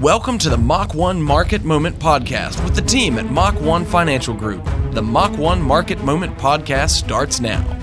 Welcome to the Mach 1 Market Moment Podcast with the team at Mach 1 Financial Group. The Mach 1 Market Moment Podcast starts now.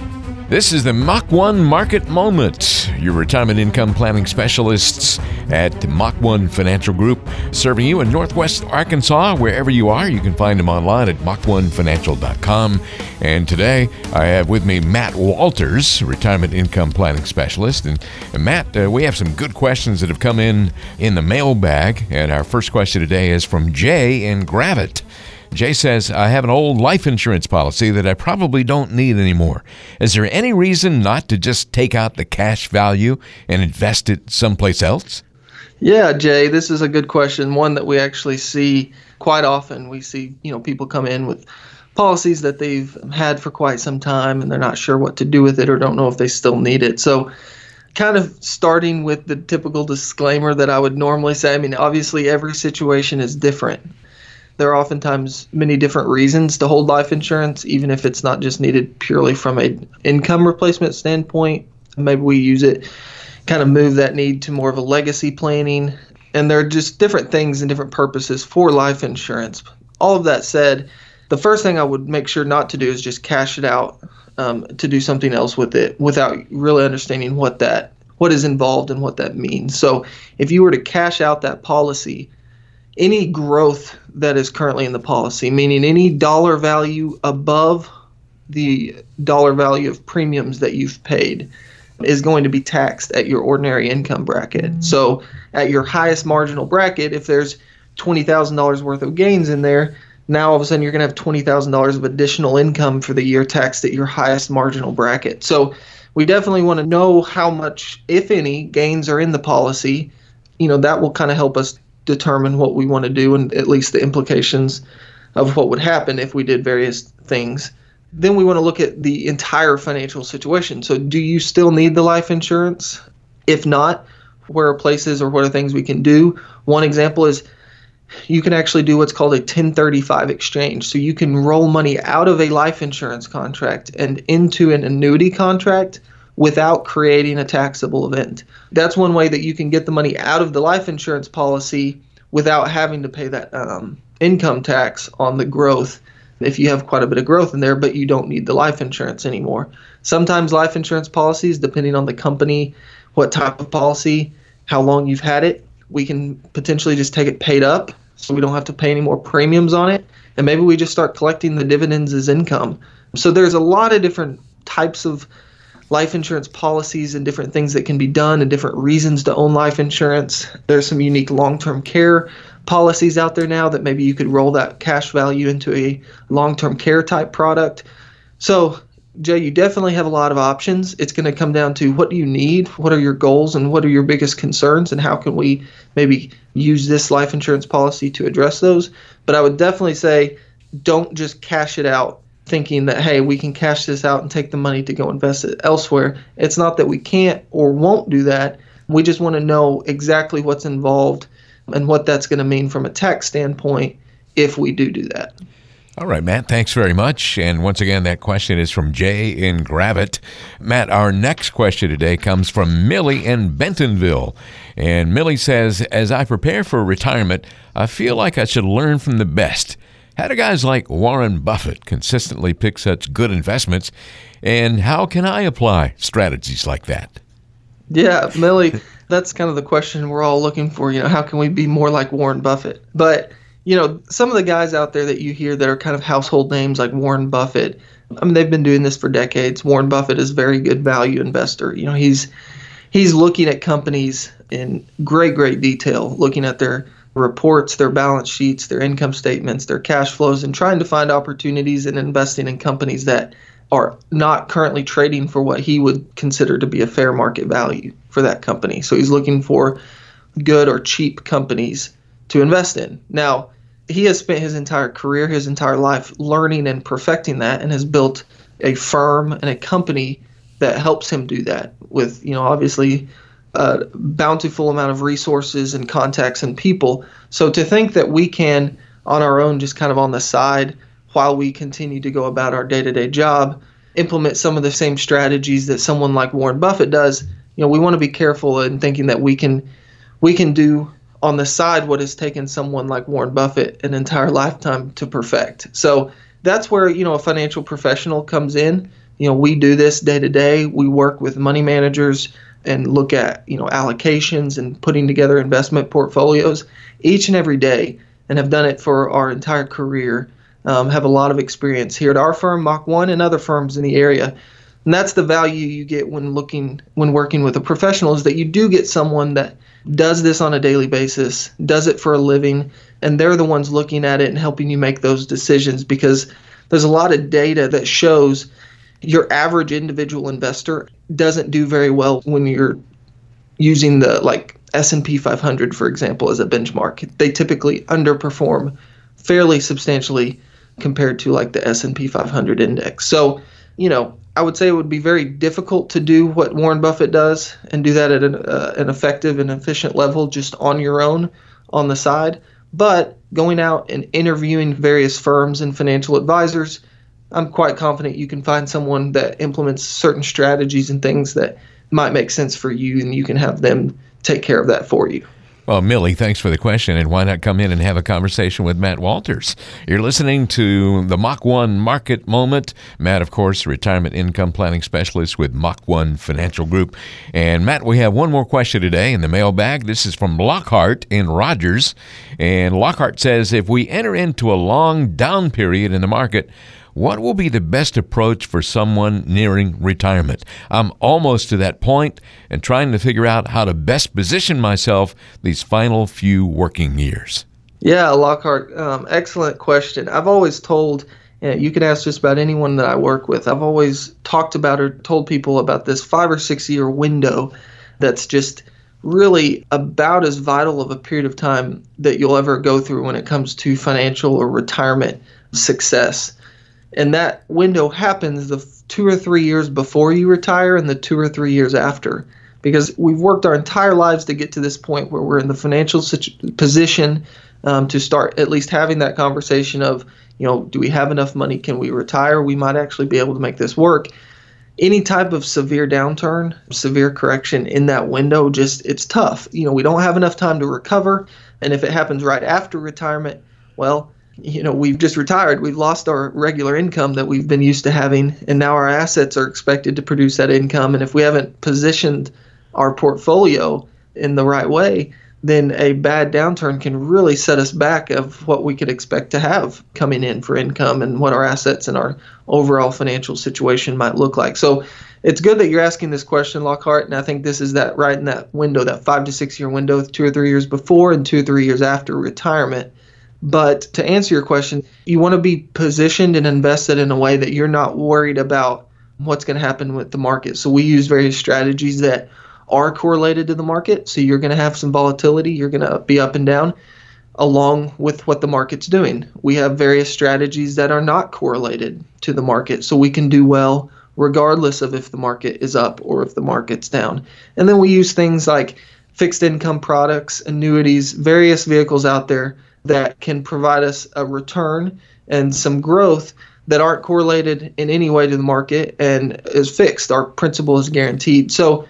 This is the Mach 1 Market Moment, your retirement income planning specialists at Mach 1 Financial Group, serving you in Northwest Arkansas. Wherever you are, you can find them online at mach1financial.com. And today, I have with me Matt Walters, retirement income planning specialist. And, and Matt, uh, we have some good questions that have come in in the mailbag. And our first question today is from Jay in Gravette. Jay says, I have an old life insurance policy that I probably don't need anymore. Is there any reason not to just take out the cash value and invest it someplace else? Yeah, Jay, this is a good question. One that we actually see quite often. We see, you know, people come in with policies that they've had for quite some time and they're not sure what to do with it or don't know if they still need it. So, kind of starting with the typical disclaimer that I would normally say, I mean, obviously every situation is different. There are oftentimes many different reasons to hold life insurance, even if it's not just needed purely from a income replacement standpoint. Maybe we use it, kind of move that need to more of a legacy planning. And there are just different things and different purposes for life insurance. All of that said, the first thing I would make sure not to do is just cash it out um, to do something else with it without really understanding what that what is involved and what that means. So if you were to cash out that policy, any growth that is currently in the policy, meaning any dollar value above the dollar value of premiums that you've paid, is going to be taxed at your ordinary income bracket. Mm-hmm. So, at your highest marginal bracket, if there's $20,000 worth of gains in there, now all of a sudden you're going to have $20,000 of additional income for the year taxed at your highest marginal bracket. So, we definitely want to know how much, if any, gains are in the policy. You know, that will kind of help us determine what we want to do and at least the implications of what would happen if we did various things. Then we want to look at the entire financial situation. So, do you still need the life insurance? If not, where are places or what are things we can do? One example is you can actually do what's called a 1035 exchange. So, you can roll money out of a life insurance contract and into an annuity contract without creating a taxable event. That's one way that you can get the money out of the life insurance policy without having to pay that um, income tax on the growth if you have quite a bit of growth in there, but you don't need the life insurance anymore. Sometimes life insurance policies, depending on the company, what type of policy, how long you've had it, we can potentially just take it paid up so we don't have to pay any more premiums on it. And maybe we just start collecting the dividends as income. So there's a lot of different types of life insurance policies and different things that can be done and different reasons to own life insurance. There's some unique long term care policies out there now that maybe you could roll that cash value into a long term care type product. So, Jay, you definitely have a lot of options. It's going to come down to what do you need, what are your goals, and what are your biggest concerns, and how can we maybe use this life insurance policy to address those. But I would definitely say don't just cash it out thinking that hey we can cash this out and take the money to go invest it elsewhere it's not that we can't or won't do that we just want to know exactly what's involved and what that's going to mean from a tax standpoint if we do do that all right, Matt, thanks very much. And once again, that question is from Jay in Gravette. Matt, our next question today comes from Millie in Bentonville. And Millie says, As I prepare for retirement, I feel like I should learn from the best. How do guys like Warren Buffett consistently pick such good investments? And how can I apply strategies like that? Yeah, Millie, that's kind of the question we're all looking for. You know, how can we be more like Warren Buffett? But, you know, some of the guys out there that you hear that are kind of household names like Warren Buffett, I mean, they've been doing this for decades. Warren Buffett is a very good value investor. You know, he's he's looking at companies in great, great detail, looking at their reports, their balance sheets, their income statements, their cash flows, and trying to find opportunities in investing in companies that are not currently trading for what he would consider to be a fair market value for that company. So he's looking for good or cheap companies to invest in. Now, he has spent his entire career, his entire life learning and perfecting that and has built a firm and a company that helps him do that with, you know, obviously a bountiful amount of resources and contacts and people. So to think that we can, on our own, just kind of on the side, while we continue to go about our day-to-day job, implement some of the same strategies that someone like Warren Buffett does, you know, we want to be careful in thinking that we can we can do on the side what has taken someone like Warren Buffett an entire lifetime to perfect. So that's where, you know, a financial professional comes in. You know, we do this day to day. We work with money managers and look at, you know, allocations and putting together investment portfolios each and every day and have done it for our entire career. Um, have a lot of experience here at our firm, Mach 1, and other firms in the area. And that's the value you get when looking when working with a professional is that you do get someone that does this on a daily basis, does it for a living, and they're the ones looking at it and helping you make those decisions because there's a lot of data that shows your average individual investor doesn't do very well when you're using the like S&P 500 for example as a benchmark. They typically underperform fairly substantially compared to like the S&P 500 index. So, you know, I would say it would be very difficult to do what Warren Buffett does and do that at an, uh, an effective and efficient level just on your own on the side. But going out and interviewing various firms and financial advisors, I'm quite confident you can find someone that implements certain strategies and things that might make sense for you, and you can have them take care of that for you. Well, Millie, thanks for the question. And why not come in and have a conversation with Matt Walters? You're listening to the Mach 1 Market Moment. Matt, of course, retirement income planning specialist with Mach 1 Financial Group. And Matt, we have one more question today in the mailbag. This is from Lockhart in Rogers. And Lockhart says if we enter into a long down period in the market, what will be the best approach for someone nearing retirement? I'm almost to that point and trying to figure out how to best position myself these final few working years. Yeah, Lockhart, um, excellent question. I've always told, you, know, you can ask just about anyone that I work with, I've always talked about or told people about this five or six year window that's just really about as vital of a period of time that you'll ever go through when it comes to financial or retirement success and that window happens the two or three years before you retire and the two or three years after. Because we've worked our entire lives to get to this point where we're in the financial situ- position um, to start at least having that conversation of you know do we have enough money? Can we retire? We might actually be able to make this work. Any type of severe downturn severe correction in that window just it's tough. You know we don't have enough time to recover. And if it happens right after retirement well you know we've just retired. We've lost our regular income that we've been used to having and now our assets are expected to produce that income. And if we haven't positioned our portfolio in the right way then a bad downturn can really set us back of what we could expect to have coming in for income and what our assets and our overall financial situation might look like. So it's good that you're asking this question lockhart and i think this is that right in that window that five to six year window two or three years before and two or three years after retirement but to answer your question, you want to be positioned and invested in a way that you're not worried about what's going to happen with the market. So we use various strategies that are correlated to the market. So you're going to have some volatility, you're going to be up and down along with what the market's doing. We have various strategies that are not correlated to the market. So we can do well regardless of if the market is up or if the market's down. And then we use things like fixed income products, annuities, various vehicles out there that can provide us a return and some growth that aren't correlated in any way to the market and is fixed. Our principal is guaranteed. So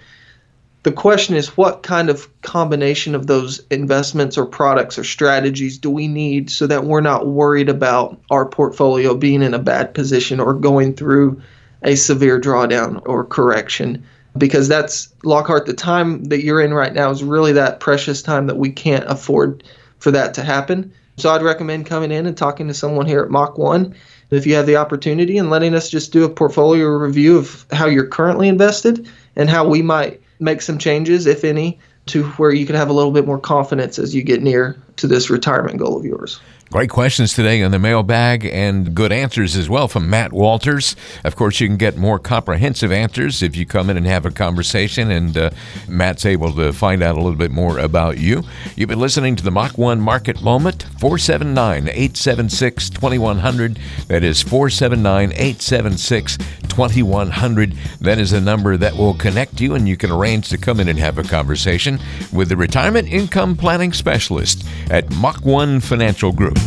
the question is what kind of combination of those investments or products or strategies do we need so that we're not worried about our portfolio being in a bad position or going through a severe drawdown or correction? Because that's Lockhart, the time that you're in right now is really that precious time that we can't afford for that to happen. So I'd recommend coming in and talking to someone here at Mach 1 if you have the opportunity and letting us just do a portfolio review of how you're currently invested and how we might make some changes, if any, to where you can have a little bit more confidence as you get near to this retirement goal of yours. Great questions today on the mailbag and good answers as well from Matt Walters. Of course, you can get more comprehensive answers if you come in and have a conversation, and uh, Matt's able to find out a little bit more about you. You've been listening to the Mach 1 Market Moment, 479 876 2100. That is 479 876 2100. That is a number that will connect you, and you can arrange to come in and have a conversation with the Retirement Income Planning Specialist at Mach 1 Financial Group.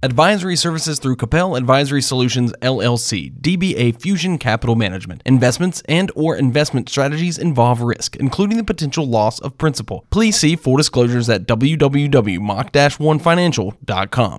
Advisory services through Capel Advisory Solutions LLC, DBA Fusion Capital Management. Investments and or investment strategies involve risk, including the potential loss of principal. Please see full disclosures at www.mach1financial.com.